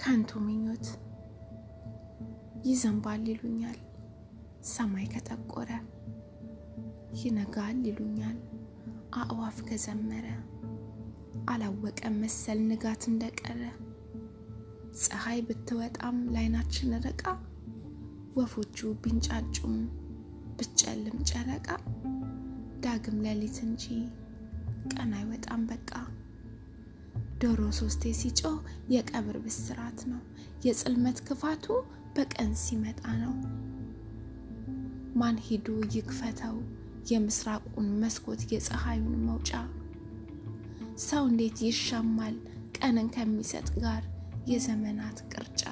ከንቱ ምኞት ይዘንባል ይሉኛል ሰማይ ከጠቆረ፣ ይነጋል ይሉኛል አእዋፍ ከዘመረ፣ አላወቀም መሰል ንጋት እንደቀረ። ፀሐይ ብትወጣም ላይናችን ርቃ፣ ወፎቹ ቢንጫጩም ብትጨልም ጨረቃ፣ ዳግም ሌሊት እንጂ ቀን አይወጣም በቃ። ዶሮ ሶስቴ ሲጮህ የቀብር ብስራት ነው። የጽልመት ክፋቱ በቀን ሲመጣ ነው። ማን ሂዱ ይክፈተው የምስራቁን መስኮት የፀሐዩን መውጫ። ሰው እንዴት ይሻማል ቀንን ከሚሰጥ ጋር የዘመናት ቅርጫ።